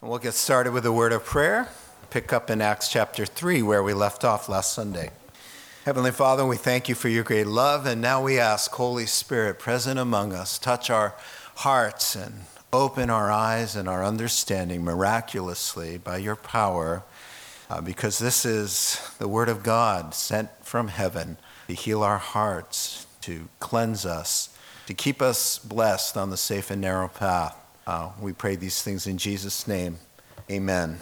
We'll get started with a word of prayer. Pick up in Acts chapter 3, where we left off last Sunday. Heavenly Father, we thank you for your great love, and now we ask, Holy Spirit, present among us, touch our hearts and open our eyes and our understanding miraculously by your power, uh, because this is the Word of God sent from heaven to heal our hearts, to cleanse us, to keep us blessed on the safe and narrow path. Uh, we pray these things in Jesus' name. Amen.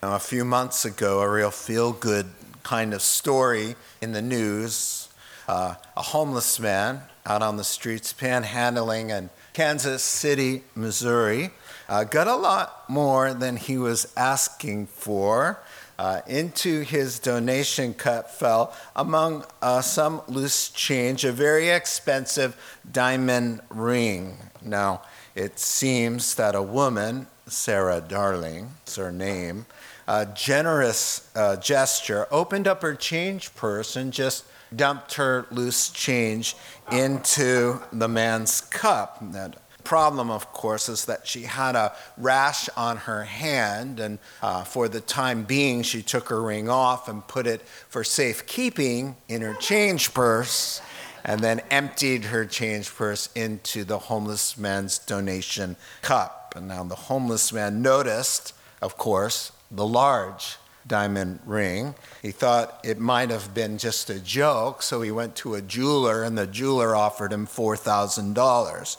Now, a few months ago, a real feel good kind of story in the news uh, a homeless man out on the streets panhandling in Kansas City, Missouri, uh, got a lot more than he was asking for. Uh, into his donation cup fell, among uh, some loose change, a very expensive diamond ring. Now, it seems that a woman, Sarah Darling, is her name, a generous uh, gesture, opened up her change purse and just dumped her loose change into the man's cup. That problem, of course, is that she had a rash on her hand, and uh, for the time being, she took her ring off and put it for safekeeping in her change purse and then emptied her change purse into the homeless man's donation cup. And now the homeless man noticed, of course, the large diamond ring. He thought it might have been just a joke, so he went to a jeweler, and the jeweler offered him $4,000.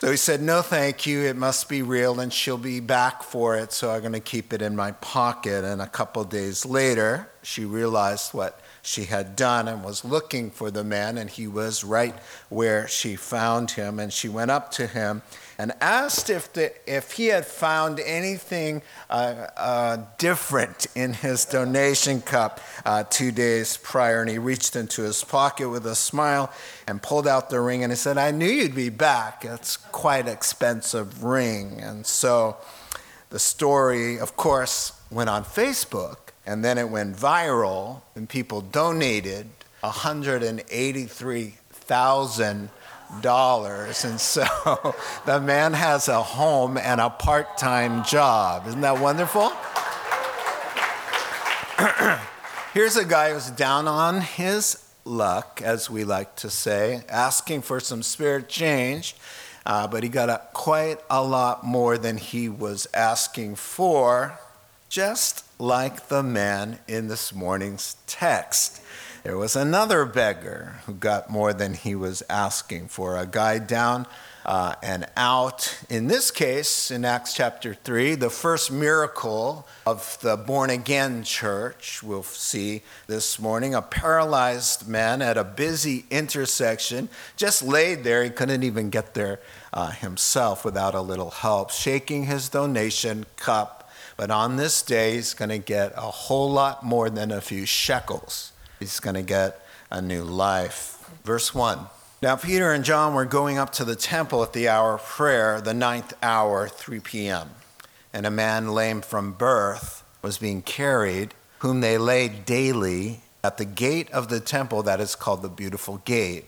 So he said, No, thank you. It must be real, and she'll be back for it, so I'm going to keep it in my pocket. And a couple days later, she realized what she had done and was looking for the man, and he was right where she found him. And she went up to him and asked if, the, if he had found anything uh, uh, different in his donation cup uh, two days prior. And he reached into his pocket with a smile and pulled out the ring and he said, I knew you'd be back. It's quite expensive ring. And so the story, of course, went on Facebook and then it went viral, and people donated $183,000. And so the man has a home and a part time job. Isn't that wonderful? Here's a guy who's down on his luck, as we like to say, asking for some spirit change. Uh, but he got a, quite a lot more than he was asking for, just like the man in this morning's text. There was another beggar who got more than he was asking for, a guy down uh, and out. In this case, in Acts chapter 3, the first miracle of the born again church, we'll see this morning a paralyzed man at a busy intersection, just laid there. He couldn't even get there uh, himself without a little help, shaking his donation cup but on this day, he's going to get a whole lot more than a few shekels. He's going to get a new life. Verse 1. Now, Peter and John were going up to the temple at the hour of prayer, the ninth hour, 3 p.m. And a man lame from birth was being carried, whom they laid daily at the gate of the temple that is called the Beautiful Gate,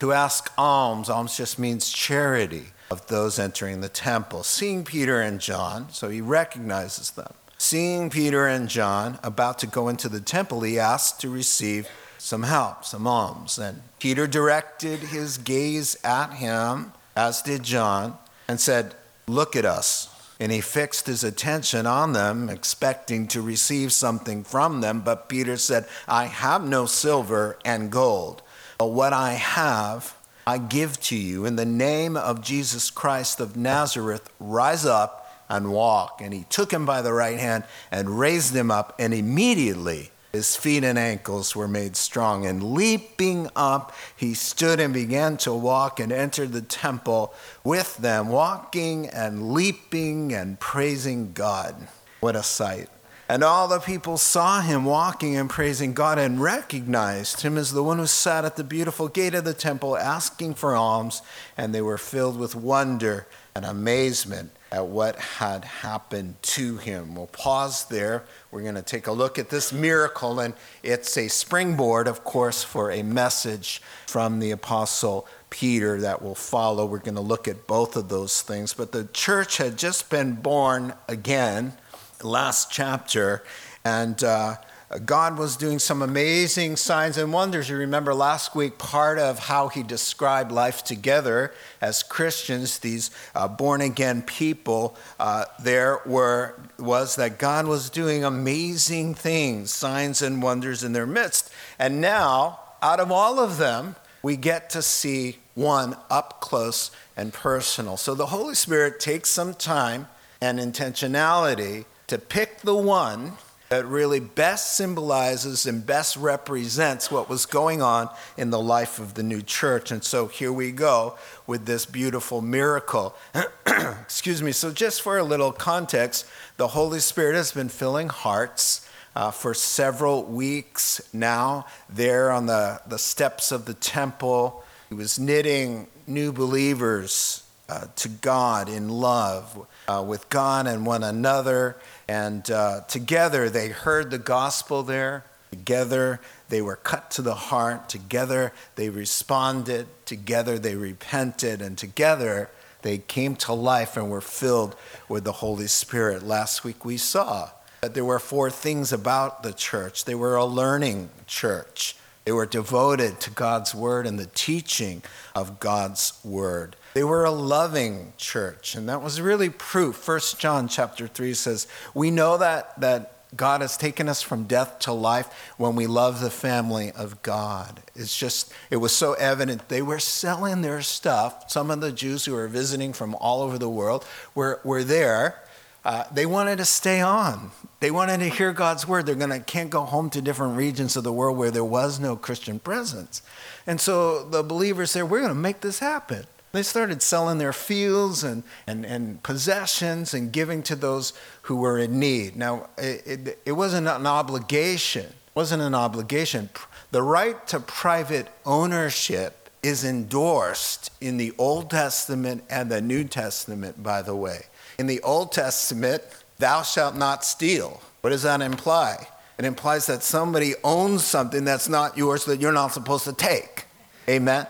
to ask alms. Alms just means charity of those entering the temple. Seeing Peter and John, so he recognizes them. Seeing Peter and John about to go into the temple, he asked to receive some help, some alms. And Peter directed his gaze at him, as did John, and said, Look at us. And he fixed his attention on them, expecting to receive something from them. But Peter said, I have no silver and gold, but what I have, I give to you. In the name of Jesus Christ of Nazareth, rise up and walk. And he took him by the right hand and raised him up, and immediately his feet and ankles were made strong. And leaping up, he stood and began to walk and entered the temple with them, walking and leaping and praising God. What a sight! And all the people saw him walking and praising God and recognized him as the one who sat at the beautiful gate of the temple asking for alms. And they were filled with wonder and amazement at what had happened to him. We'll pause there. We're going to take a look at this miracle, and it's a springboard, of course, for a message from the Apostle Peter that will follow. We're going to look at both of those things. But the church had just been born again last chapter, and uh, God was doing some amazing signs and wonders. You remember last week, part of how he described life together as Christians, these uh, born again people, uh, there were, was that God was doing amazing things, signs and wonders in their midst. And now, out of all of them, we get to see one up close and personal. So the Holy Spirit takes some time and intentionality to pick the one that really best symbolizes and best represents what was going on in the life of the new church. And so here we go with this beautiful miracle. Excuse me. So, just for a little context, the Holy Spirit has been filling hearts. Uh, for several weeks now, there on the, the steps of the temple. He was knitting new believers uh, to God in love, uh, with God and one another. And uh, together they heard the gospel there. Together they were cut to the heart. Together they responded. Together they repented. And together they came to life and were filled with the Holy Spirit. Last week we saw that there were four things about the church. They were a learning church. They were devoted to God's word and the teaching of God's word. They were a loving church, and that was really proof. First John chapter 3 says, "We know that that God has taken us from death to life when we love the family of God. It's just, it was so evident. They were selling their stuff. Some of the Jews who were visiting from all over the world were, were there uh, they wanted to stay on. They wanted to hear God's word. They're gonna can't go home to different regions of the world where there was no Christian presence. And so the believers said, "We're gonna make this happen." They started selling their fields and, and, and possessions and giving to those who were in need. Now, it, it, it wasn't an obligation. It wasn't an obligation. The right to private ownership is endorsed in the Old Testament and the New Testament, by the way. In the Old Testament, thou shalt not steal. What does that imply? It implies that somebody owns something that's not yours that you're not supposed to take. Amen?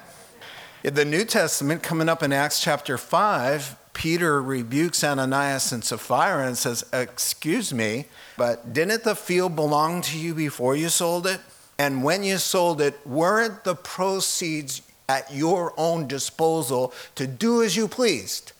In the New Testament, coming up in Acts chapter 5, Peter rebukes Ananias and Sapphira and says, Excuse me, but didn't the field belong to you before you sold it? And when you sold it, weren't the proceeds at your own disposal to do as you pleased?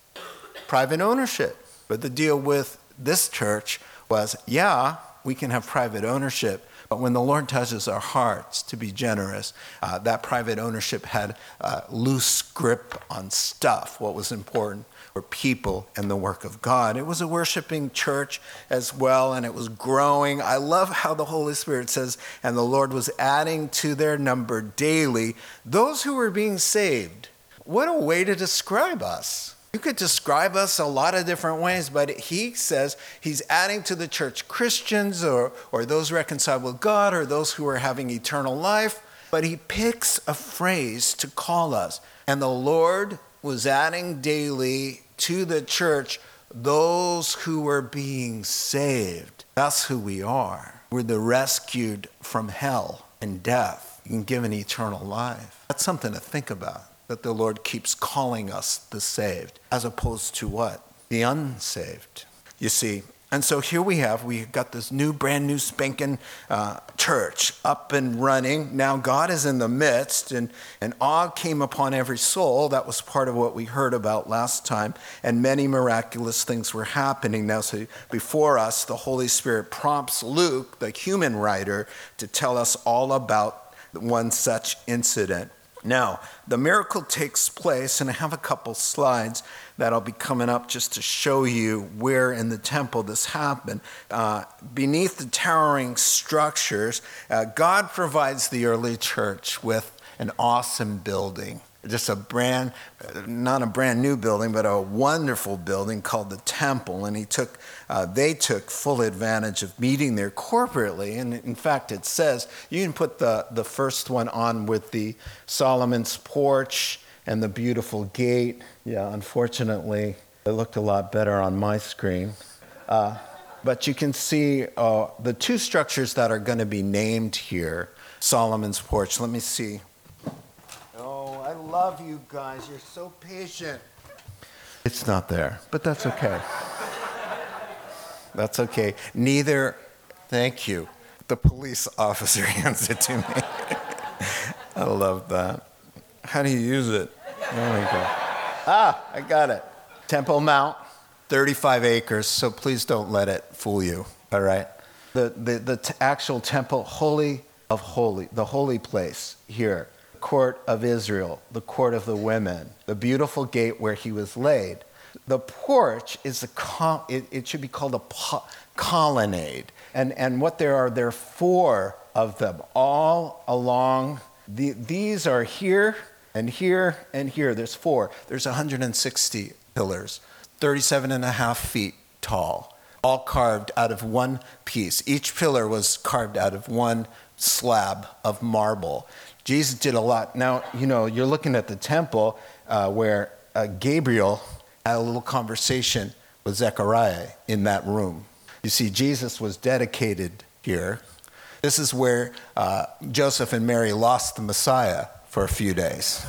private ownership. But the deal with this church was yeah, we can have private ownership, but when the Lord touches our hearts to be generous, uh, that private ownership had a loose grip on stuff. What was important were people and the work of God. It was a worshiping church as well, and it was growing. I love how the Holy Spirit says, and the Lord was adding to their number daily those who were being saved. What a way to describe us. You could describe us a lot of different ways, but he says he's adding to the church Christians or, or those reconciled with God or those who are having eternal life. But he picks a phrase to call us. And the Lord was adding daily to the church those who were being saved. That's who we are. We're the rescued from hell and death and given eternal life. That's something to think about that the Lord keeps calling us the saved, as opposed to what? The unsaved. You see, and so here we have, we've got this new, brand new spanking uh, church up and running. Now God is in the midst, and, and awe came upon every soul. That was part of what we heard about last time. And many miraculous things were happening. Now, so before us, the Holy Spirit prompts Luke, the human writer, to tell us all about one such incident. Now, the miracle takes place, and I have a couple slides that I'll be coming up just to show you where in the temple this happened. Uh, beneath the towering structures, uh, God provides the early church with an awesome building just a brand, not a brand new building, but a wonderful building called the Temple. And he took, uh, they took full advantage of meeting there corporately. And in fact, it says you can put the, the first one on with the Solomon's porch and the beautiful gate. Yeah, unfortunately, it looked a lot better on my screen. Uh, but you can see uh, the two structures that are going to be named here Solomon's porch. Let me see Oh, I love you guys. You're so patient. It's not there, but that's okay. That's okay. Neither, thank you. The police officer hands it to me. I love that. How do you use it? There we go. Ah, I got it. Temple Mount, 35 acres, so please don't let it fool you, all right? The, the, the t- actual temple, holy of holy, the holy place here, court of Israel, the court of the women, the beautiful gate where he was laid. The porch is a, it, it should be called a po- colonnade. And, and what there are, there are four of them all along. The, these are here and here and here. There's four. There's 160 pillars, 37 and a half feet tall, all carved out of one piece. Each pillar was carved out of one slab of marble. Jesus did a lot. Now, you know, you're looking at the temple uh, where uh, Gabriel had a little conversation with Zechariah in that room. You see, Jesus was dedicated here. This is where uh, Joseph and Mary lost the Messiah for a few days.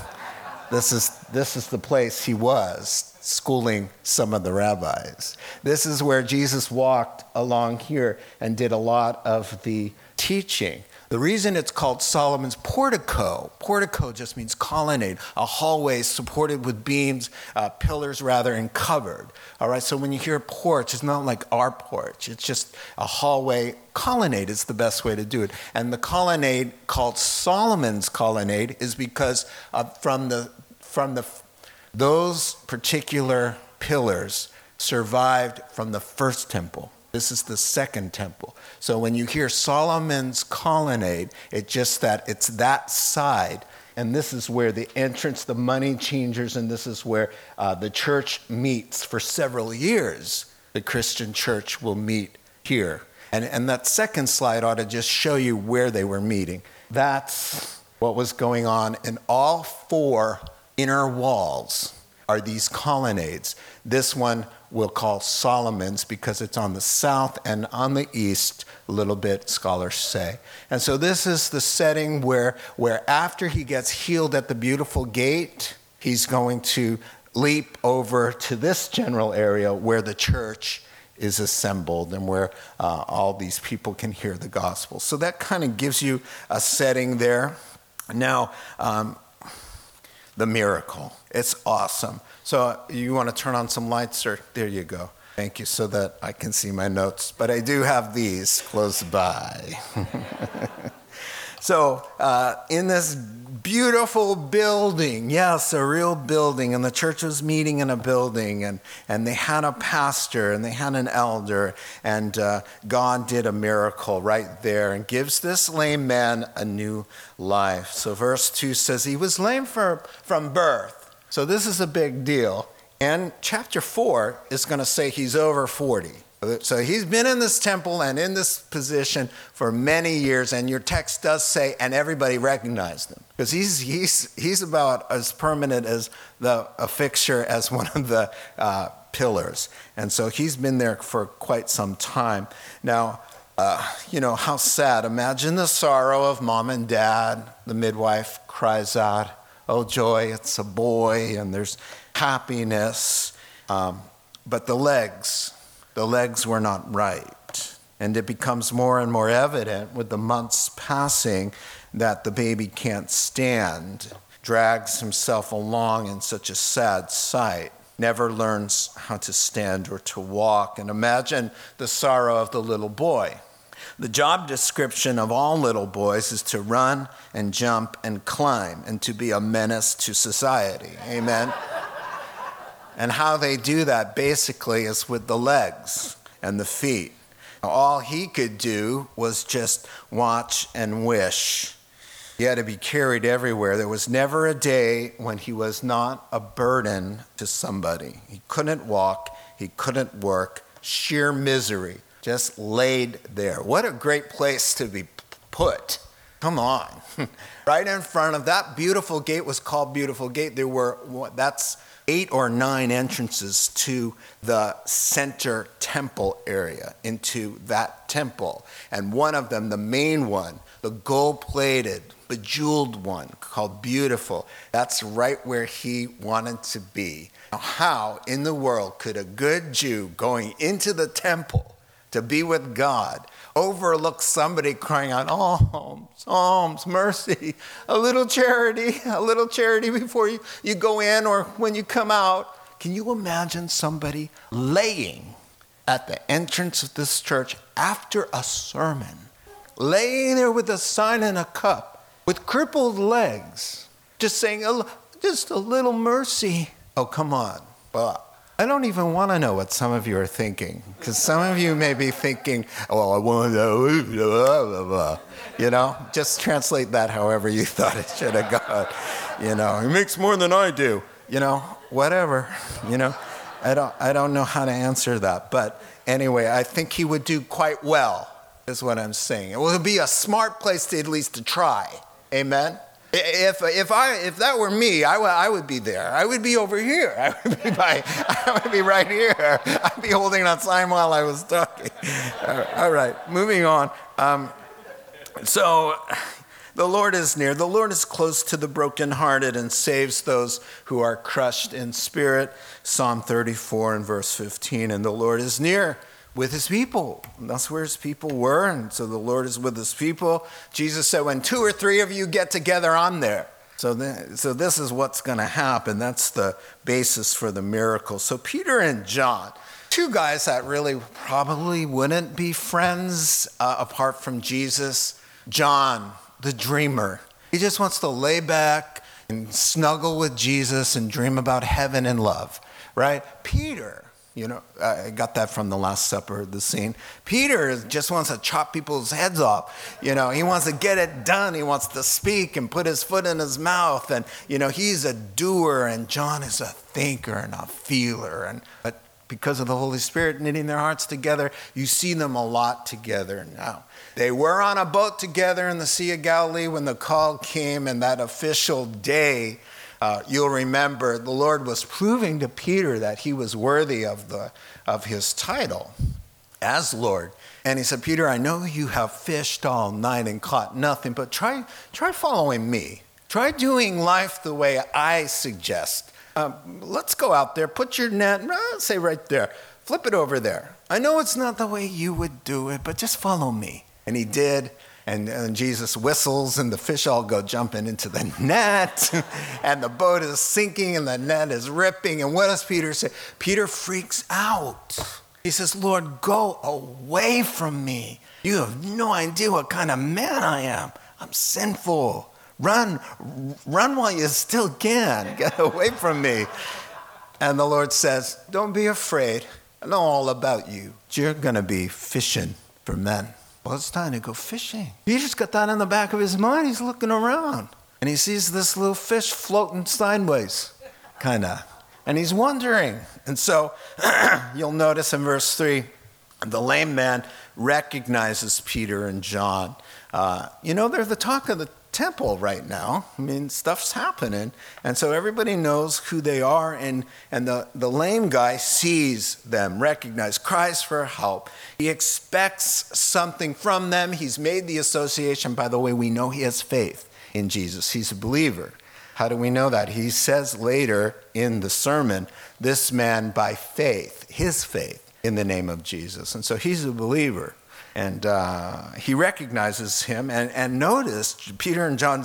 This is, this is the place he was schooling some of the rabbis. This is where Jesus walked along here and did a lot of the teaching. The reason it's called Solomon's portico, portico just means colonnade, a hallway supported with beams, uh, pillars rather, and covered. All right, so when you hear porch, it's not like our porch, it's just a hallway. Colonnade is the best way to do it. And the colonnade called Solomon's colonnade is because uh, from the, from the, those particular pillars survived from the first temple. This is the second temple. So when you hear Solomon's colonnade, it's just that it's that side. And this is where the entrance, the money changers, and this is where uh, the church meets for several years. The Christian church will meet here. And, and that second slide ought to just show you where they were meeting. That's what was going on in all four inner walls are these colonnades. This one we'll call Solomon's because it's on the south and on the east, a little bit, scholars say. And so this is the setting where, where after he gets healed at the beautiful gate, he's going to leap over to this general area where the church is assembled and where uh, all these people can hear the gospel. So that kind of gives you a setting there. Now, um, the miracle. It's awesome. So you want to turn on some lights, or there you go. Thank you, so that I can see my notes. But I do have these close by. so uh, in this beautiful building, yes, a real building, and the church was meeting in a building, and, and they had a pastor and they had an elder, and uh, God did a miracle right there and gives this lame man a new life. So verse 2 says he was lame for, from birth. So this is a big deal. And chapter 4 is going to say he's over 40. So he's been in this temple and in this position for many years, and your text does say, and everybody recognized him. Because he's, he's, he's about as permanent as the, a fixture as one of the uh, pillars. And so he's been there for quite some time. Now, uh, you know, how sad. Imagine the sorrow of mom and dad. The midwife cries out, oh, joy, it's a boy, and there's happiness. Um, but the legs, the legs were not right. And it becomes more and more evident with the months passing that the baby can't stand, drags himself along in such a sad sight, never learns how to stand or to walk. And imagine the sorrow of the little boy the job description of all little boys is to run and jump and climb and to be a menace to society. Amen? and how they do that basically is with the legs and the feet. All he could do was just watch and wish. He had to be carried everywhere. There was never a day when he was not a burden to somebody. He couldn't walk, he couldn't work, sheer misery just laid there. What a great place to be put. Come on. right in front of that beautiful gate was called Beautiful Gate. There were, that's eight or nine entrances to the center temple area, into that temple. And one of them, the main one, the gold plated bejeweled one called Beautiful. That's right where he wanted to be. Now, how in the world could a good Jew going into the temple to be with God overlook somebody crying out, alms, alms, mercy, a little charity, a little charity before you, you go in or when you come out? Can you imagine somebody laying at the entrance of this church after a sermon, laying there with a sign and a cup, with crippled legs, just saying, just a little mercy? Oh, come on. But I don't even want to know what some of you are thinking, because some of you may be thinking, well, I want to, blah. you know, just translate that however you thought it should have gone. You know, he makes more than I do. You know, whatever. You know, I don't, I don't know how to answer that. But anyway, I think he would do quite well, is what I'm saying. It would be a smart place to at least to try. Amen? If, if, I, if that were me, I, w- I would be there. I would be over here. I would be, by, I would be right here. I'd be holding that sign while I was talking. All right, moving on. Um, so the Lord is near. The Lord is close to the brokenhearted and saves those who are crushed in spirit. Psalm 34 and verse 15. And the Lord is near with his people. And that's where his people were. And so the Lord is with his people. Jesus said, When two or three of you get together, I'm there. So, then, so this is what's going to happen. That's the basis for the miracle. So Peter and John, two guys that really probably wouldn't be friends uh, apart from Jesus. John, the dreamer, he just wants to lay back and snuggle with Jesus and dream about heaven and love, right? Peter, you know, I got that from the Last Supper, the scene. Peter just wants to chop people's heads off. You know, he wants to get it done. He wants to speak and put his foot in his mouth. And, you know, he's a doer, and John is a thinker and a feeler. And, but because of the Holy Spirit knitting their hearts together, you see them a lot together now. They were on a boat together in the Sea of Galilee when the call came, and that official day uh, you'll remember the Lord was proving to Peter that he was worthy of, the, of his title as Lord. And he said, Peter, I know you have fished all night and caught nothing, but try, try following me. Try doing life the way I suggest. Um, let's go out there, put your net, say right there, flip it over there. I know it's not the way you would do it, but just follow me. And he did and, and Jesus whistles, and the fish all go jumping into the net, and the boat is sinking, and the net is ripping. And what does Peter say? Peter freaks out. He says, Lord, go away from me. You have no idea what kind of man I am. I'm sinful. Run, run while you still can. Get away from me. And the Lord says, Don't be afraid. I know all about you. You're going to be fishing for men. Well, it's time to go fishing. Just got that in the back of his mind. He's looking around and he sees this little fish floating sideways, kind of. And he's wondering. And so you'll notice in verse 3 the lame man recognizes Peter and John. Uh, you know, they're the talk of the temple right now. I mean, stuff's happening. And so everybody knows who they are, and, and the, the lame guy sees them, recognizes, cries for help. He expects something from them. He's made the association. By the way, we know he has faith in Jesus, he's a believer. How do we know that? He says later in the sermon, this man by faith, his faith in the name of Jesus. And so he's a believer. And uh, he recognizes him. And, and notice Peter and John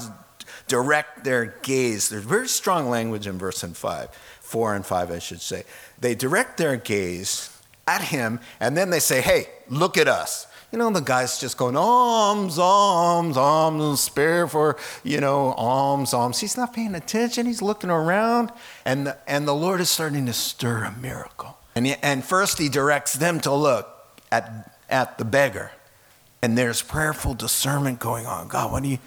direct their gaze. There's very strong language in verse and 5, 4 and 5, I should say. They direct their gaze at him, and then they say, Hey, look at us. You know, the guy's just going, alms, alms, alms, spare for, you know, alms, alms. He's not paying attention. He's looking around. And the, and the Lord is starting to stir a miracle. And, he, and first, he directs them to look at at the beggar. And there's prayerful discernment going on. God, what do you,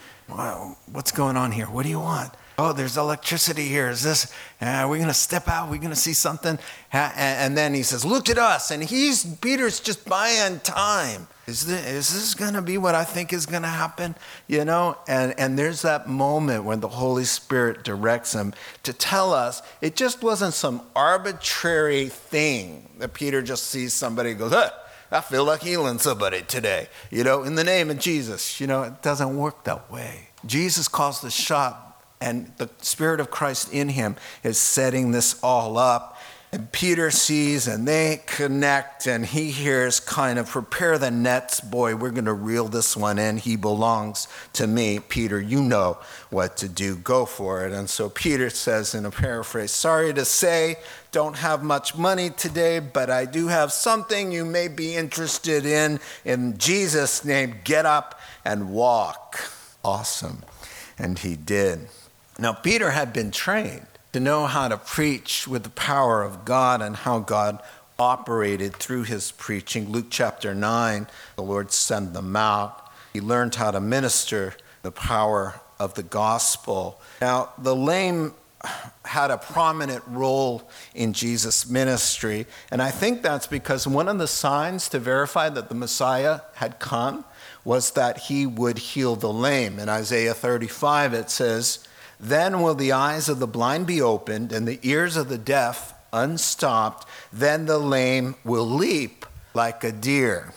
what's going on here? What do you want? Oh, there's electricity here. Is this, uh, are we going to step out? Are we going to see something? And then he says, Look at us. And he's, Peter's just buying time. Is this, is this going to be what I think is going to happen? You know? And, and there's that moment when the Holy Spirit directs him to tell us it just wasn't some arbitrary thing that Peter just sees somebody goes, I feel like healing somebody today, you know, in the name of Jesus. You know, it doesn't work that way. Jesus calls the shot, and the Spirit of Christ in him is setting this all up. And Peter sees and they connect, and he hears, kind of, prepare the nets, boy, we're going to reel this one in. He belongs to me. Peter, you know what to do. Go for it. And so Peter says in a paraphrase, Sorry to say, don't have much money today, but I do have something you may be interested in. In Jesus' name, get up and walk. Awesome. And he did. Now, Peter had been trained to know how to preach with the power of God and how God operated through his preaching. Luke chapter 9, the Lord sent them out. He learned how to minister the power of the gospel. Now, the lame had a prominent role in Jesus' ministry, and I think that's because one of the signs to verify that the Messiah had come was that he would heal the lame. In Isaiah 35, it says, then will the eyes of the blind be opened and the ears of the deaf unstopped. Then the lame will leap like a deer.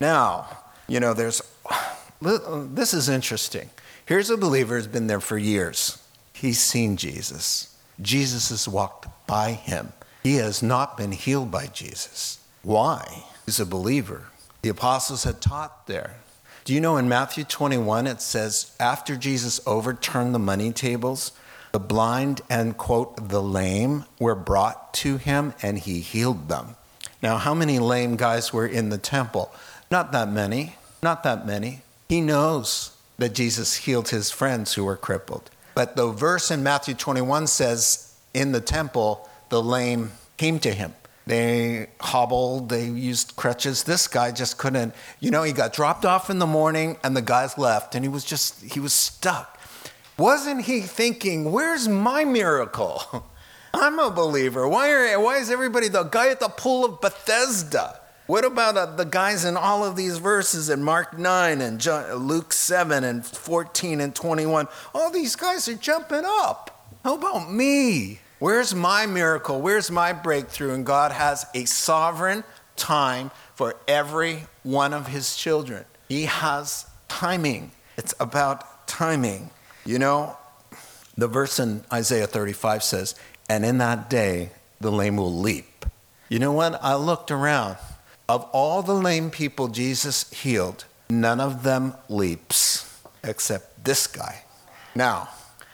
Now, you know, there's this is interesting. Here's a believer who's been there for years. He's seen Jesus. Jesus has walked by him. He has not been healed by Jesus. Why? He's a believer. The apostles had taught there. Do you know in Matthew 21 it says, after Jesus overturned the money tables, the blind and, quote, the lame were brought to him and he healed them. Now, how many lame guys were in the temple? Not that many. Not that many. He knows that Jesus healed his friends who were crippled. But the verse in Matthew 21 says, in the temple, the lame came to him. They hobbled, they used crutches. This guy just couldn't, you know, he got dropped off in the morning and the guys left and he was just, he was stuck. Wasn't he thinking, where's my miracle? I'm a believer. Why, are, why is everybody the guy at the pool of Bethesda? What about uh, the guys in all of these verses in Mark 9 and Luke 7 and 14 and 21? All these guys are jumping up. How about me? Where's my miracle? Where's my breakthrough? And God has a sovereign time for every one of his children. He has timing. It's about timing. You know, the verse in Isaiah 35 says, And in that day the lame will leap. You know what? I looked around. Of all the lame people Jesus healed, none of them leaps except this guy. Now,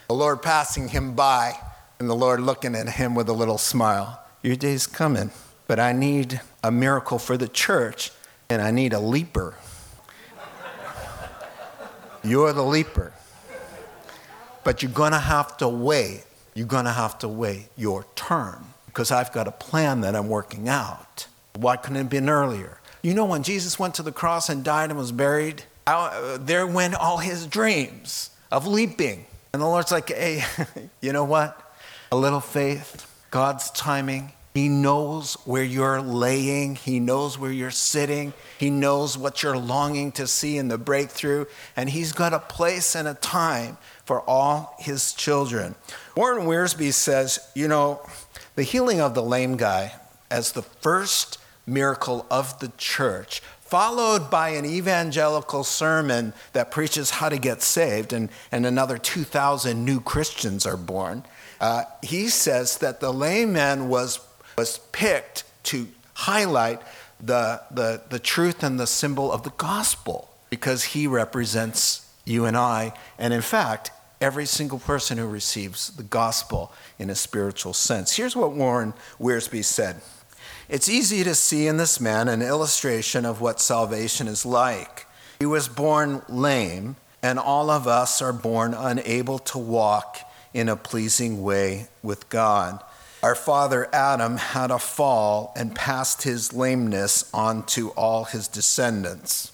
the Lord passing him by, and the Lord looking at him with a little smile. Your day's coming, but I need a miracle for the church, and I need a leaper. You're the leaper. But you're going to have to wait. You're going to have to wait your turn because I've got a plan that I'm working out. Why couldn't it have been earlier? You know, when Jesus went to the cross and died and was buried, uh, there went all his dreams of leaping. And the Lord's like, hey, you know what? a little faith, God's timing. He knows where you're laying. He knows where you're sitting. He knows what you're longing to see in the breakthrough. And He's got a place and a time for all His children. Warren Wiersbe says, you know, the healing of the lame guy as the first miracle of the church, followed by an evangelical sermon that preaches how to get saved, and, and another 2,000 new Christians are born uh, he says that the layman was, was picked to highlight the, the, the truth and the symbol of the gospel because he represents you and I. And in fact, every single person who receives the gospel in a spiritual sense. Here's what Warren Wiersbe said It's easy to see in this man an illustration of what salvation is like. He was born lame, and all of us are born unable to walk in a pleasing way with God. Our father Adam had a fall and passed his lameness on to all his descendants.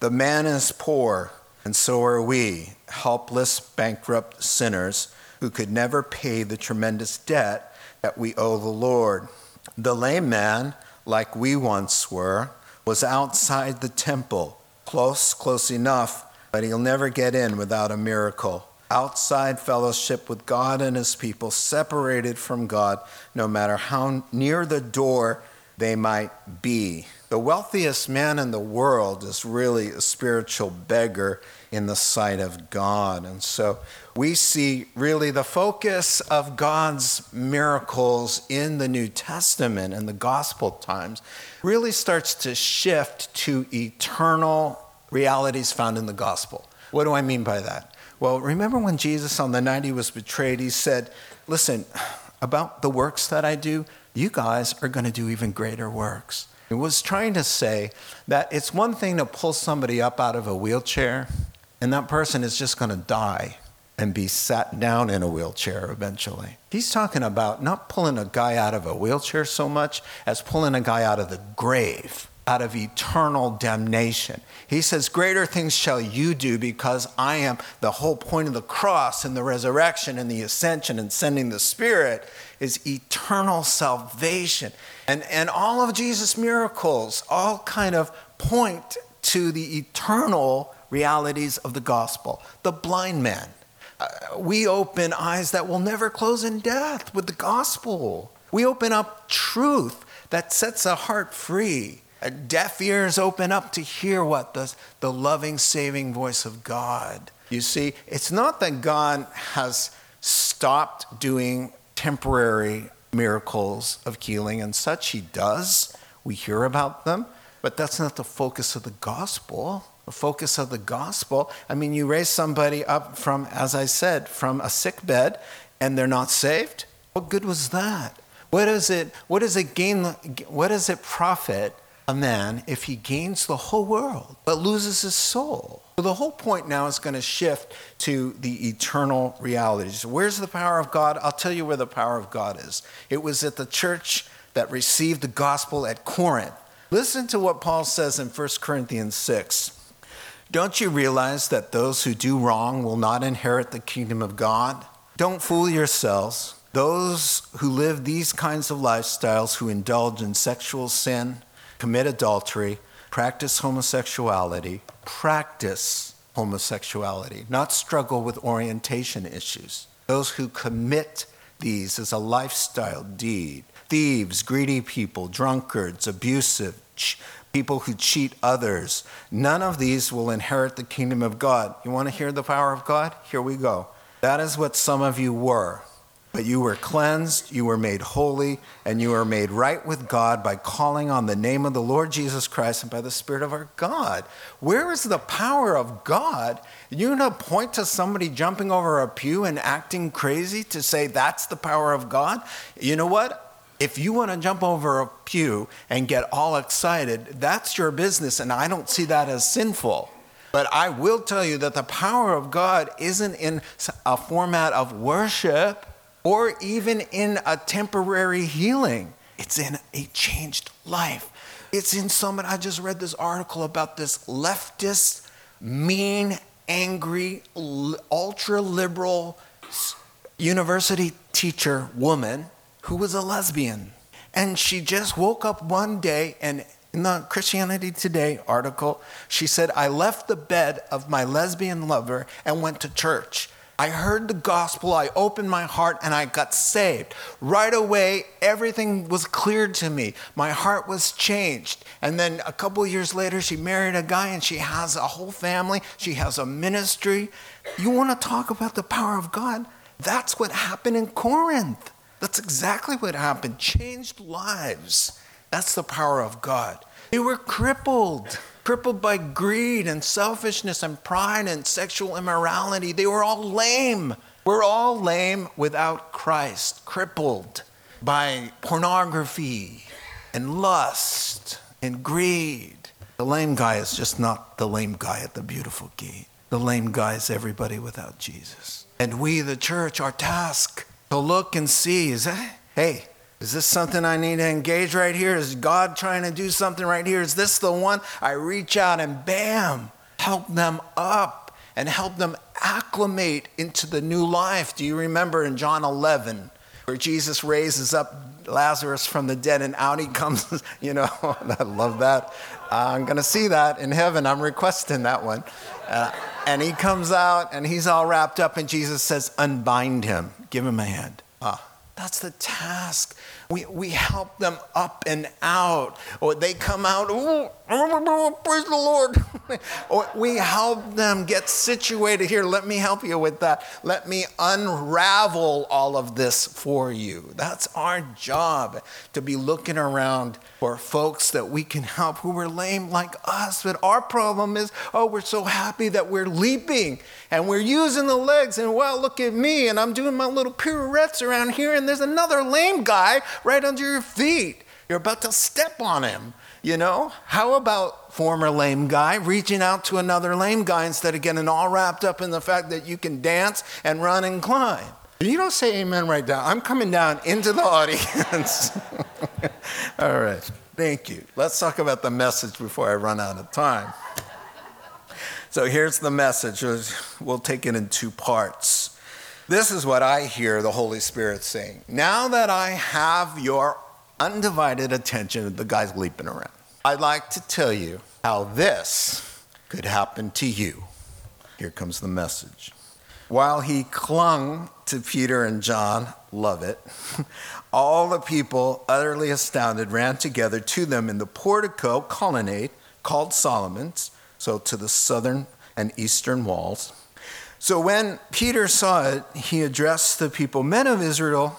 The man is poor, and so are we, helpless, bankrupt sinners who could never pay the tremendous debt that we owe the Lord. The lame man, like we once were, was outside the temple, close, close enough, but he'll never get in without a miracle outside fellowship with God and his people, separated from God, no matter how near the door they might be. the wealthiest man in the world is really a spiritual beggar in the sight of God. And so we see really the focus of God's miracles in the New Testament and the gospel times really starts to shift to eternal realities found in the gospel. What do I mean by that? Well, remember when Jesus, on the night he was betrayed, he said, Listen, about the works that I do, you guys are going to do even greater works. He was trying to say that it's one thing to pull somebody up out of a wheelchair, and that person is just going to die and be sat down in a wheelchair eventually. He's talking about not pulling a guy out of a wheelchair so much as pulling a guy out of the grave out of eternal damnation. He says, Greater things shall you do because I am the whole point of the cross and the resurrection and the ascension and sending the Spirit is eternal salvation. And, and all of Jesus' miracles all kind of point to the eternal realities of the gospel. The blind man. We open eyes that will never close in death with the gospel. We open up truth that sets a heart free deaf ears open up to hear what the, the loving, saving voice of God. You see, it's not that God has stopped doing temporary miracles of healing and such. He does. We hear about them, but that's not the focus of the gospel. The focus of the gospel, I mean, you raise somebody up from, as I said, from a sick bed and they're not saved. What good was that? What does it, what does it gain, what does it profit a man if he gains the whole world but loses his soul? So the whole point now is going to shift to the eternal realities. Where's the power of God? I'll tell you where the power of God is. It was at the church that received the gospel at Corinth. Listen to what Paul says in 1 Corinthians 6. Don't you realize that those who do wrong will not inherit the kingdom of God? Don't fool yourselves. Those who live these kinds of lifestyles, who indulge in sexual sin, commit adultery, practice homosexuality, practice homosexuality, not struggle with orientation issues. Those who commit these as a lifestyle deed thieves, greedy people, drunkards, abusive, ch- people who cheat others none of these will inherit the kingdom of God. You want to hear the power of God? Here we go. That is what some of you were. But you were cleansed, you were made holy, and you were made right with God by calling on the name of the Lord Jesus Christ and by the Spirit of our God. Where is the power of God? You're going to point to somebody jumping over a pew and acting crazy to say that's the power of God? You know what? If you want to jump over a pew and get all excited, that's your business, and I don't see that as sinful. But I will tell you that the power of God isn't in a format of worship or even in a temporary healing. It's in a changed life. It's in someone, I just read this article about this leftist, mean, angry, ultra liberal university teacher woman who was a lesbian. And she just woke up one day and in the Christianity Today article, she said, I left the bed of my lesbian lover and went to church. I heard the gospel, I opened my heart, and I got saved. Right away, everything was cleared to me. My heart was changed. And then a couple years later, she married a guy and she has a whole family, she has a ministry. You want to talk about the power of God? That's what happened in Corinth. That's exactly what happened. Changed lives. That's the power of God. They were crippled crippled by greed and selfishness and pride and sexual immorality. They were all lame. We're all lame without Christ, crippled by pornography and lust and greed. The lame guy is just not the lame guy at the beautiful gate. The lame guy is everybody without Jesus. And we, the church, our task to look and see is, that, hey, is this something I need to engage right here? Is God trying to do something right here? Is this the one? I reach out and bam, help them up and help them acclimate into the new life. Do you remember in John 11 where Jesus raises up Lazarus from the dead and out he comes? You know, I love that. I'm going to see that in heaven. I'm requesting that one. Uh, and he comes out and he's all wrapped up, and Jesus says, Unbind him, give him a hand. Ah. That's the task. We, we help them up and out. Or they come out, oh, praise the Lord. we help them get situated here. Let me help you with that. Let me unravel all of this for you. That's our job to be looking around for folks that we can help who are lame like us. But our problem is, oh, we're so happy that we're leaping and we're using the legs. And well, look at me, and I'm doing my little pirouettes around here, and there's another lame guy right under your feet. You're about to step on him. You know, how about former lame guy reaching out to another lame guy instead of getting all wrapped up in the fact that you can dance and run and climb? You don't say amen right now. I'm coming down into the audience. all right, thank you. Let's talk about the message before I run out of time. So here's the message. We'll take it in two parts. This is what I hear the Holy Spirit saying. Now that I have your undivided attention, of the guy's leaping around, I'd like to tell you how this could happen to you. Here comes the message. While he clung to Peter and John, love it, all the people, utterly astounded, ran together to them in the portico colonnade called Solomon's so to the southern and eastern walls. So when Peter saw it, he addressed the people Men of Israel,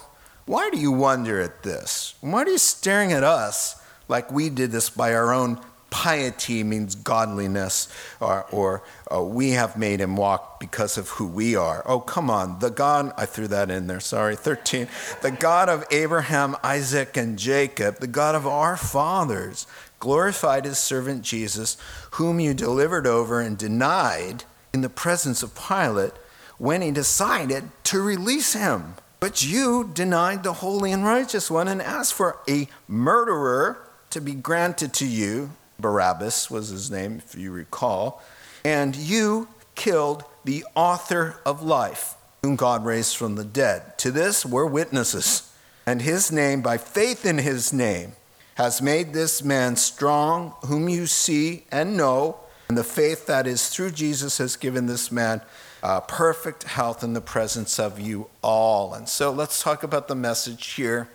why do you wonder at this? Why are you staring at us like we did this by our own piety means godliness, or, or uh, we have made him walk because of who we are. Oh, come on. The God, I threw that in there, sorry, 13. The God of Abraham, Isaac, and Jacob, the God of our fathers, glorified his servant Jesus, whom you delivered over and denied in the presence of Pilate when he decided to release him. But you denied the holy and righteous one and asked for a murderer to be granted to you. Barabbas was his name, if you recall. And you killed the author of life, whom God raised from the dead. To this we're witnesses. And his name, by faith in his name, has made this man strong, whom you see and know, and the faith that is through Jesus has given this man uh, perfect health in the presence of you all. And so let's talk about the message here.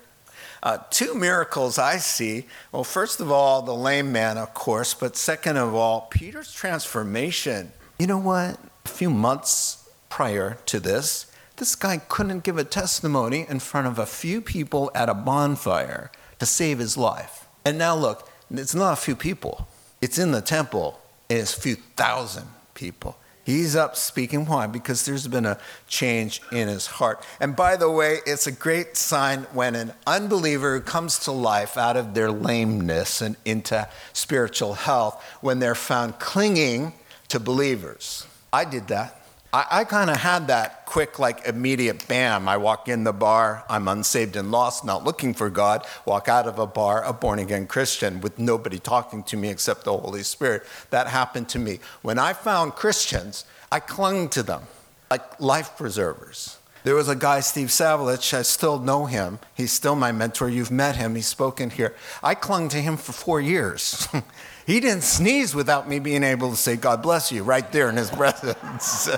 Uh, two miracles I see. Well, first of all, the lame man, of course, but second of all, Peter's transformation. You know what? A few months prior to this, this guy couldn't give a testimony in front of a few people at a bonfire to save his life. And now look, it's not a few people. It's in the temple. It's a few thousand people. He's up speaking. Why? Because there's been a change in his heart. And by the way, it's a great sign when an unbeliever comes to life out of their lameness and into spiritual health when they're found clinging to believers. I did that. I, I kind of had that quick, like immediate bam. I walk in the bar, I'm unsaved and lost, not looking for God. Walk out of a bar, a born again Christian, with nobody talking to me except the Holy Spirit. That happened to me. When I found Christians, I clung to them like life preservers. There was a guy, Steve Savlich, I still know him. He's still my mentor. You've met him, he's spoken here. I clung to him for four years. He didn't sneeze without me being able to say, God bless you, right there in his presence.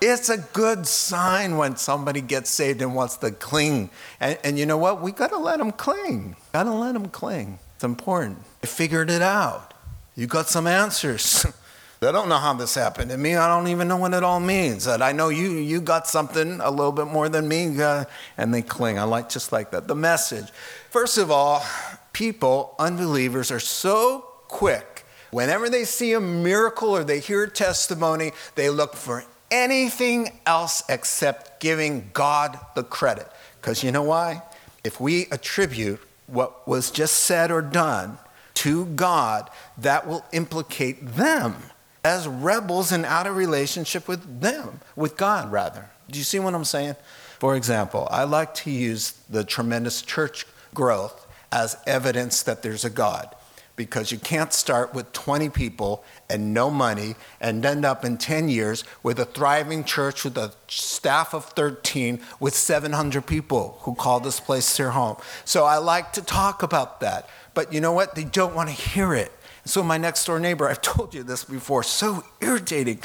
it's a good sign when somebody gets saved and wants to cling. And, and you know what? We got to let them cling. Got to let them cling. It's important. You figured it out. You got some answers. I don't know how this happened to me. I don't even know what it all means. That I know you you got something a little bit more than me, uh, and they cling. I like just like that. The message. First of all, people, unbelievers, are so quick. Whenever they see a miracle or they hear a testimony, they look for anything else except giving God the credit. Because you know why? If we attribute what was just said or done to God, that will implicate them as rebels and out of relationship with them, with God, rather. Do you see what I'm saying? For example, I like to use the tremendous church growth as evidence that there's a God because you can't start with 20 people and no money and end up in 10 years with a thriving church with a staff of 13 with 700 people who call this place their home. So I like to talk about that. But you know what? They don't want to hear it. So my next door neighbor, I've told you this before, so irritating.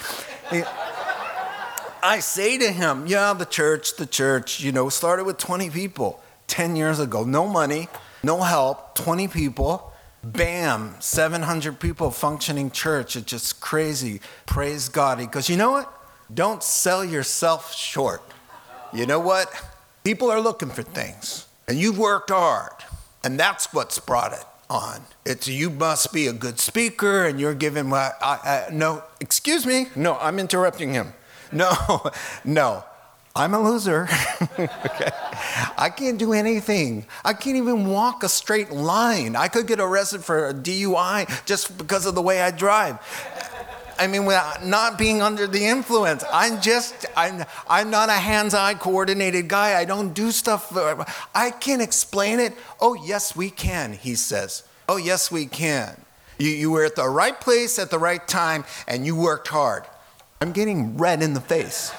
I say to him, yeah, the church, the church, you know, started with 20 people. 10 years ago. No money, no help, 20 people. Bam, 700 people functioning church. It's just crazy. Praise God. He goes, you know what? Don't sell yourself short. You know what? People are looking for things, and you've worked hard, and that's what's brought it on. It's you must be a good speaker, and you're giving. I, I, no, excuse me. No, I'm interrupting him. No, no. I'm a loser. okay. I can't do anything. I can't even walk a straight line. I could get arrested for a DUI just because of the way I drive. I mean, without uh, not being under the influence. I'm just, I'm, I'm not a hands eye coordinated guy. I don't do stuff. I can't explain it. Oh, yes, we can, he says. Oh, yes, we can. You, you were at the right place at the right time and you worked hard. I'm getting red in the face.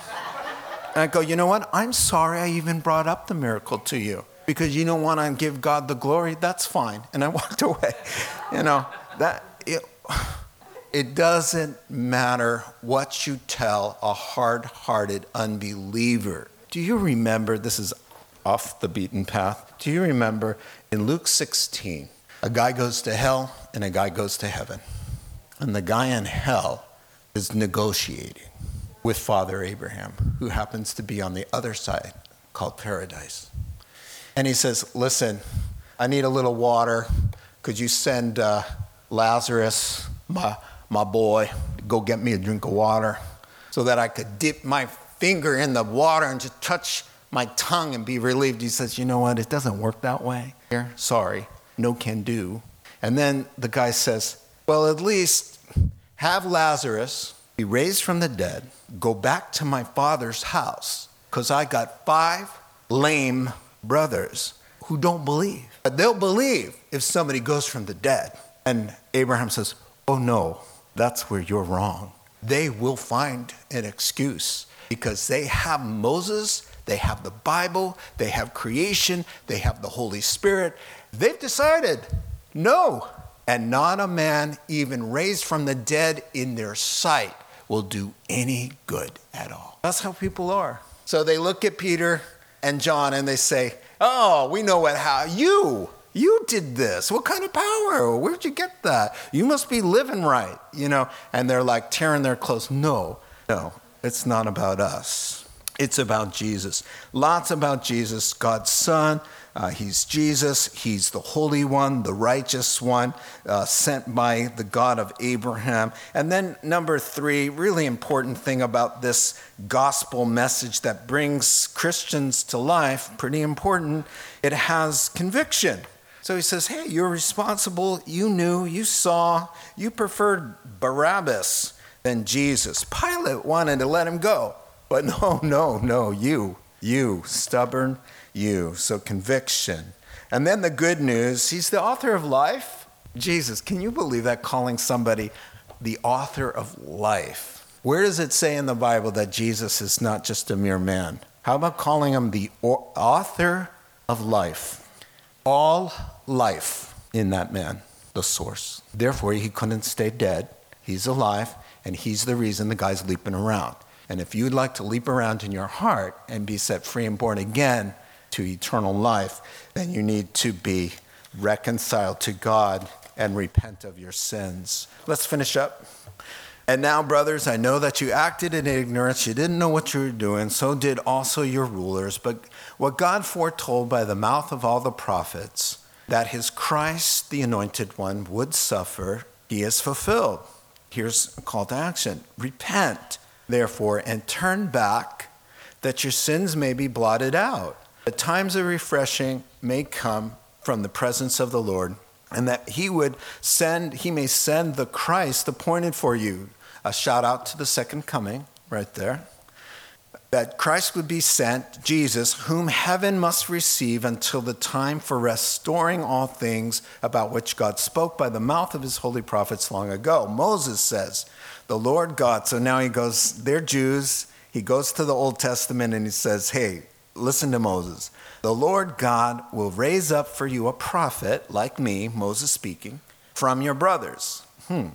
And I go, you know what? I'm sorry I even brought up the miracle to you because you don't want to give God the glory. That's fine. And I walked away. You know, that it, it doesn't matter what you tell a hard hearted unbeliever. Do you remember? This is off the beaten path. Do you remember in Luke 16, a guy goes to hell and a guy goes to heaven. And the guy in hell is negotiating with Father Abraham, who happens to be on the other side called paradise. And he says, Listen, I need a little water. Could you send uh, Lazarus, my, my boy, go get me a drink of water so that I could dip my finger in the water and just touch my tongue and be relieved? He says, You know what? It doesn't work that way. Here, sorry, no can do. And then the guy says, Well, at least have Lazarus be raised from the dead go back to my father's house because I got five lame brothers who don't believe. But they'll believe if somebody goes from the dead. And Abraham says, Oh no, that's where you're wrong. They will find an excuse because they have Moses, they have the Bible, they have creation, they have the Holy Spirit. They've decided, no. And not a man even raised from the dead in their sight will do any good at all. That's how people are. So they look at Peter and John and they say, Oh, we know what, how you, you did this. What kind of power? Where'd you get that? You must be living right, you know? And they're like tearing their clothes. No, no, it's not about us. It's about Jesus. Lots about Jesus, God's Son, uh, he's Jesus. He's the Holy One, the righteous one, uh, sent by the God of Abraham. And then, number three, really important thing about this gospel message that brings Christians to life, pretty important, it has conviction. So he says, Hey, you're responsible. You knew, you saw, you preferred Barabbas than Jesus. Pilate wanted to let him go. But no, no, no, you, you, stubborn you. So conviction. And then the good news, he's the author of life. Jesus, can you believe that calling somebody the author of life? Where does it say in the Bible that Jesus is not just a mere man? How about calling him the author of life? All life in that man, the source. Therefore, he couldn't stay dead. He's alive, and he's the reason the guy's leaping around. And if you'd like to leap around in your heart and be set free and born again, to eternal life, then you need to be reconciled to God and repent of your sins. Let's finish up. And now, brothers, I know that you acted in ignorance. You didn't know what you were doing. So did also your rulers. But what God foretold by the mouth of all the prophets, that his Christ, the anointed one, would suffer, he has fulfilled. Here's a call to action Repent, therefore, and turn back, that your sins may be blotted out that times of refreshing may come from the presence of the Lord, and that He would send, He may send the Christ appointed for you. A shout out to the second coming right there. That Christ would be sent, Jesus, whom heaven must receive until the time for restoring all things about which God spoke by the mouth of his holy prophets long ago. Moses says, The Lord God, so now he goes, they're Jews. He goes to the Old Testament and he says, Hey, listen to Moses. The Lord God will raise up for you a prophet like me, Moses speaking, from your brothers. Hmm.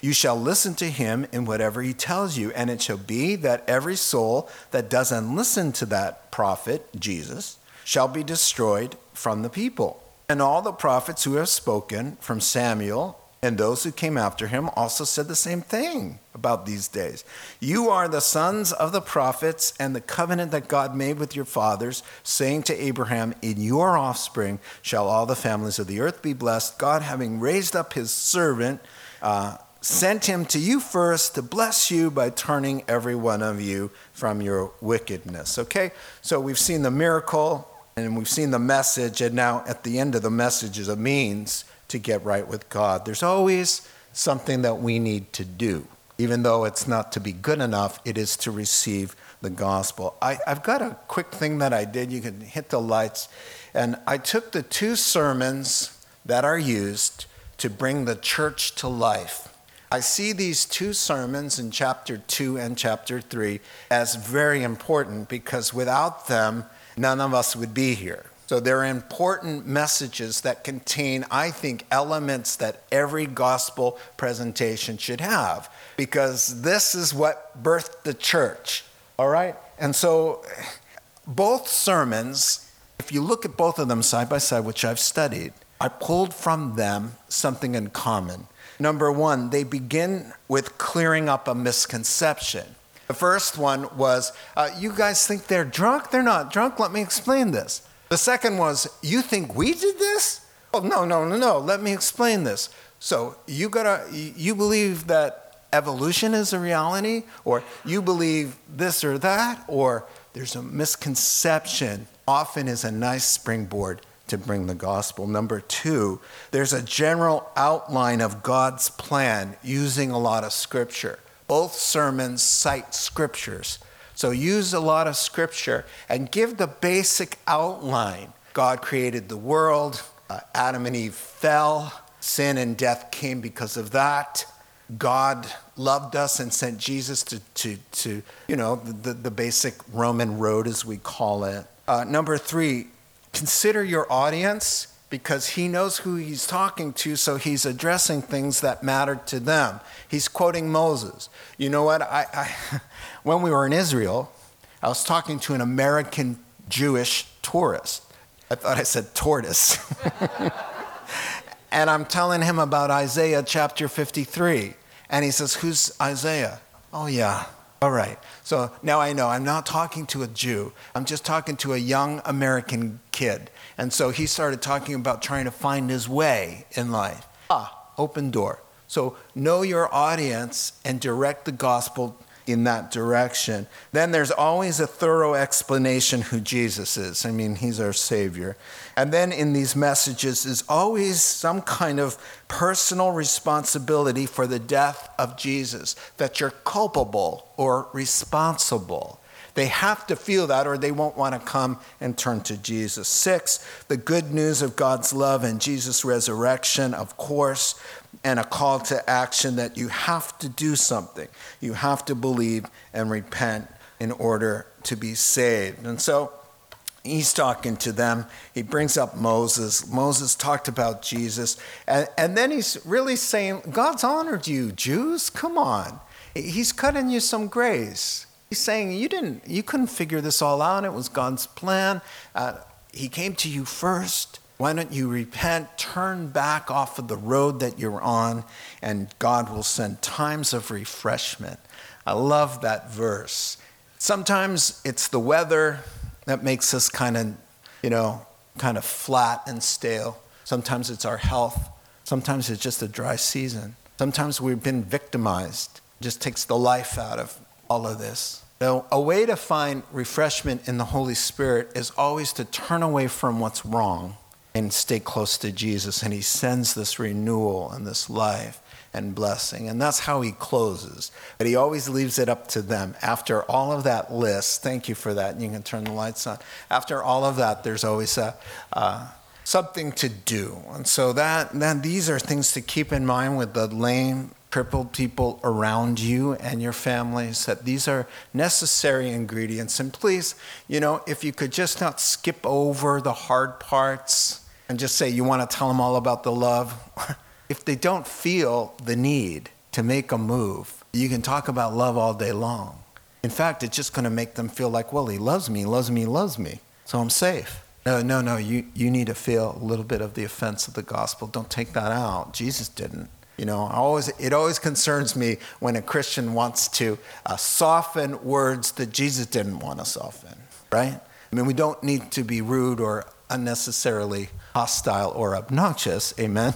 You shall listen to him in whatever he tells you, and it shall be that every soul that doesn't listen to that prophet, Jesus, shall be destroyed from the people. And all the prophets who have spoken from Samuel and those who came after him also said the same thing about these days. You are the sons of the prophets and the covenant that God made with your fathers, saying to Abraham, In your offspring shall all the families of the earth be blessed. God, having raised up his servant, uh, sent him to you first to bless you by turning every one of you from your wickedness. Okay? So we've seen the miracle and we've seen the message, and now at the end of the message is a means to get right with God. There's always something that we need to do. Even though it's not to be good enough, it is to receive the gospel. I, have got a quick thing that I did. You can hit the lights. And I took the two sermons that are used to bring the church to life. I see these two sermons in chapter 2 and chapter 3 as very important because without them, none of us would be here. So they're important messages that contain, I think, elements that every gospel presentation should have, because this is what birthed the church. All right? And so both sermons, if you look at both of them side by side, which I've studied, I pulled from them something in common. Number one, they begin with clearing up a misconception. The first one was, uh, You guys think they're drunk? They're not drunk. Let me explain this. The second was, You think we did this? Oh, no, no, no, no. Let me explain this. So you gotta, you believe that evolution is a reality, or you believe this or that, or there's a misconception, often is a nice springboard to bring the gospel. Number two, there's a general outline of God's plan using a lot of scripture. Both sermons cite scriptures. So use a lot of scripture and give the basic outline. God created the world, uh, Adam and Eve fell, sin and death came because of that. God loved us and sent Jesus to, to, to you know, the, the basic Roman road, as we call it. Uh, number three, consider your audience because he knows who he's talking to, so he's addressing things that matter to them. He's quoting Moses. You know what? I, I when we were in Israel, I was talking to an American Jewish tourist. I thought I said tortoise. and I'm telling him about Isaiah chapter 53. And he says, Who's Isaiah? Oh, yeah. All right. So now I know I'm not talking to a Jew. I'm just talking to a young American kid. And so he started talking about trying to find his way in life. Ah, open door. So know your audience and direct the gospel in that direction. Then there's always a thorough explanation who Jesus is. I mean, he's our Savior. And then in these messages is always some kind of personal responsibility for the death of Jesus, that you're culpable or responsible. They have to feel that or they won't want to come and turn to Jesus. Six, the good news of God's love and Jesus' resurrection, of course, and a call to action that you have to do something. You have to believe and repent in order to be saved. And so he's talking to them. He brings up Moses. Moses talked about Jesus. And, and then he's really saying, God's honored you, Jews. Come on. He's cutting you some grace. He's saying you didn't, you couldn't figure this all out. It was God's plan. Uh, he came to you first. Why don't you repent, turn back off of the road that you're on, and God will send times of refreshment. I love that verse. Sometimes it's the weather that makes us kind of, you know, kind of flat and stale. Sometimes it's our health. Sometimes it's just a dry season. Sometimes we've been victimized. It just takes the life out of all of this. Now, a way to find refreshment in the Holy Spirit is always to turn away from what's wrong and stay close to Jesus. And He sends this renewal and this life and blessing. And that's how He closes. But He always leaves it up to them. After all of that list, thank you for that. And you can turn the lights on. After all of that, there's always a. Uh, something to do. And so that then these are things to keep in mind with the lame crippled people around you and your families, that these are necessary ingredients. And please, you know, if you could just not skip over the hard parts and just say you want to tell them all about the love, if they don't feel the need to make a move, you can talk about love all day long. In fact, it's just going to make them feel like, well, he loves me, loves me, loves me, so I'm safe. No, no, no. You, you need to feel a little bit of the offense of the gospel. Don't take that out. Jesus didn't. You know, always, it always concerns me when a Christian wants to uh, soften words that Jesus didn't want to soften, right? I mean, we don't need to be rude or unnecessarily hostile or obnoxious, amen?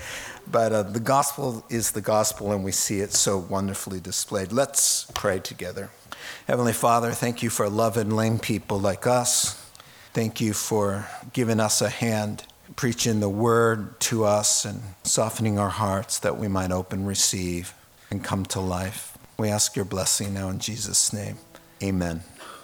but uh, the gospel is the gospel, and we see it so wonderfully displayed. Let's pray together. Heavenly Father, thank you for loving lame people like us. Thank you for giving us a hand preaching the word to us and softening our hearts that we might open, receive, and come to life. We ask your blessing now in Jesus' name. Amen.